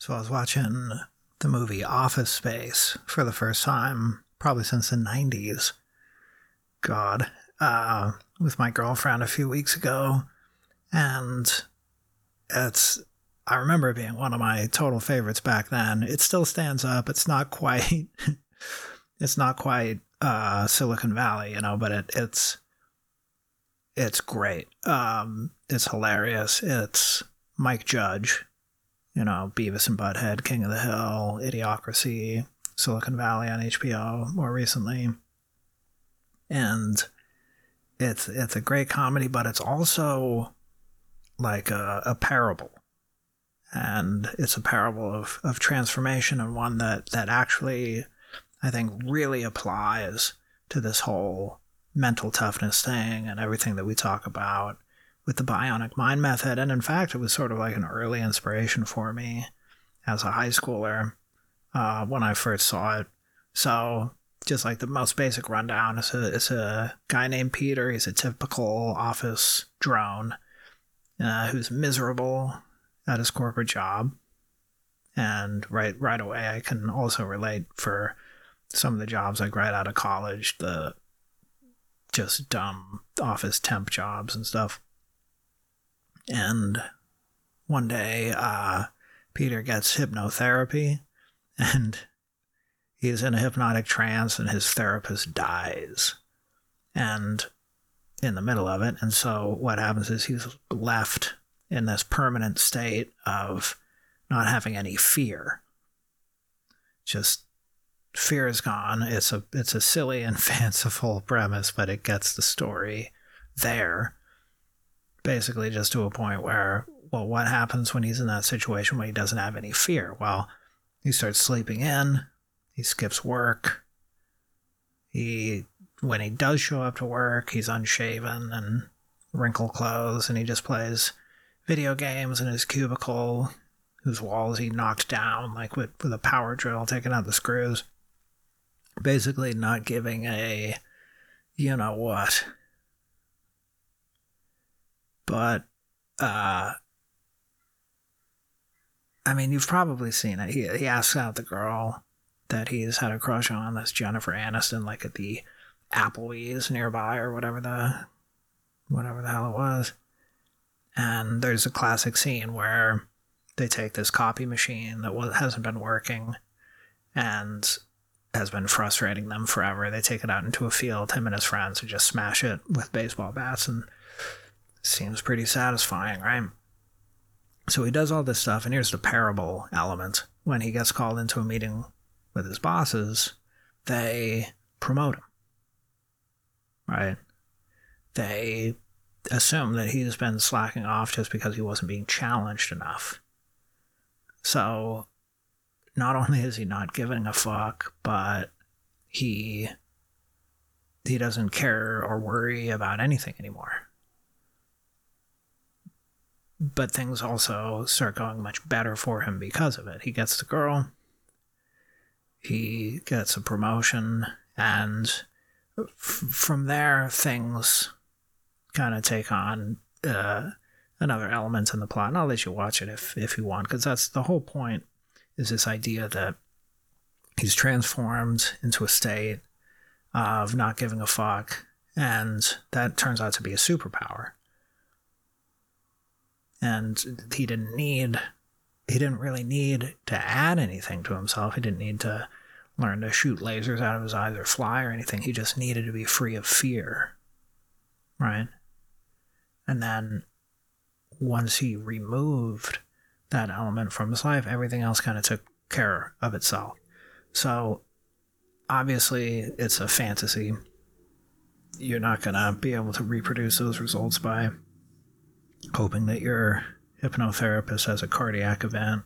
So I was watching the movie Office Space for the first time, probably since the 90s. God, uh, with my girlfriend a few weeks ago. And it's, I remember being one of my total favorites back then. It still stands up. It's not quite, it's not quite uh, Silicon Valley, you know, but it, it's, it's great. Um, it's hilarious. It's Mike Judge, you know, Beavis and Butthead, King of the Hill, Idiocracy, Silicon Valley on HBO more recently. And it's it's a great comedy, but it's also like a, a parable. And it's a parable of, of transformation and one that, that actually I think really applies to this whole mental toughness thing and everything that we talk about with the bionic mind method. And in fact, it was sort of like an early inspiration for me as a high schooler uh, when I first saw it. So, just like the most basic rundown, it's a, it's a guy named Peter. He's a typical office drone uh, who's miserable at his corporate job. And right right away, I can also relate for some of the jobs like right out of college, the just dumb office temp jobs and stuff. And one day, uh, Peter gets hypnotherapy and he's in a hypnotic trance and his therapist dies. And in the middle of it. And so what happens is he's left in this permanent state of not having any fear. Just fear is gone. It's a it's a silly and fanciful premise, but it gets the story there. Basically just to a point where well, what happens when he's in that situation when he doesn't have any fear? Well, he starts sleeping in, he skips work, he when he does show up to work, he's unshaven and wrinkled clothes, and he just plays video games in his cubicle, whose walls he knocked down, like with, with a power drill, taking out the screws. Basically, not giving a you know what. But, uh, I mean, you've probably seen it. He, he asks out the girl that he's had a crush on, that's Jennifer Aniston, like at the Applebee's nearby or whatever the whatever the hell it was. And there's a classic scene where they take this copy machine that hasn't been working and has been frustrating them forever. They take it out into a field, him and his friends, and just smash it with baseball bats, and seems pretty satisfying, right? So he does all this stuff, and here's the parable element. When he gets called into a meeting with his bosses, they promote him right? They assume that he's been slacking off just because he wasn't being challenged enough. So, not only is he not giving a fuck, but he he doesn't care or worry about anything anymore. But things also start going much better for him because of it. He gets the girl, he gets a promotion, and from there, things kind of take on uh, another element in the plot. And I'll let you watch it if if you want, because that's the whole point. Is this idea that he's transformed into a state of not giving a fuck, and that turns out to be a superpower. And he didn't need, he didn't really need to add anything to himself. He didn't need to learn to shoot lasers out of his eyes or fly or anything. He just needed to be free of fear. Right? And then once he removed that element from his life, everything else kind of took care of itself. So obviously, it's a fantasy. You're not going to be able to reproduce those results by hoping that your hypnotherapist has a cardiac event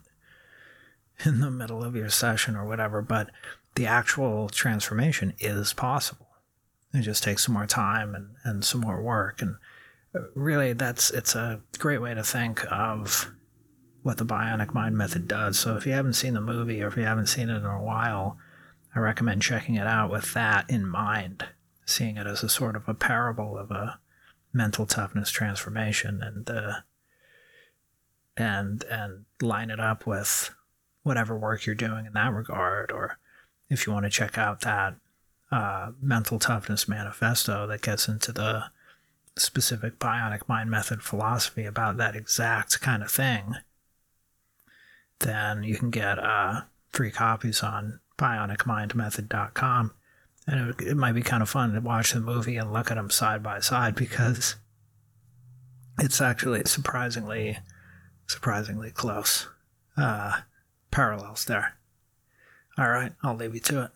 in the middle of your session or whatever. But the actual transformation is possible. It just takes some more time and, and some more work. And uh, really, that's it's a great way to think of what the bionic mind method does. So if you haven't seen the movie or if you haven't seen it in a while, I recommend checking it out with that in mind, seeing it as a sort of a parable of a mental toughness transformation and uh, and and line it up with whatever work you're doing in that regard, or if you want to check out that uh, mental toughness manifesto that gets into the specific bionic mind method philosophy about that exact kind of thing, then you can get uh, free copies on bionicmindmethod.com. And it, it might be kind of fun to watch the movie and look at them side by side because it's actually surprisingly, surprisingly close uh, parallels there. All right, I'll leave you to it.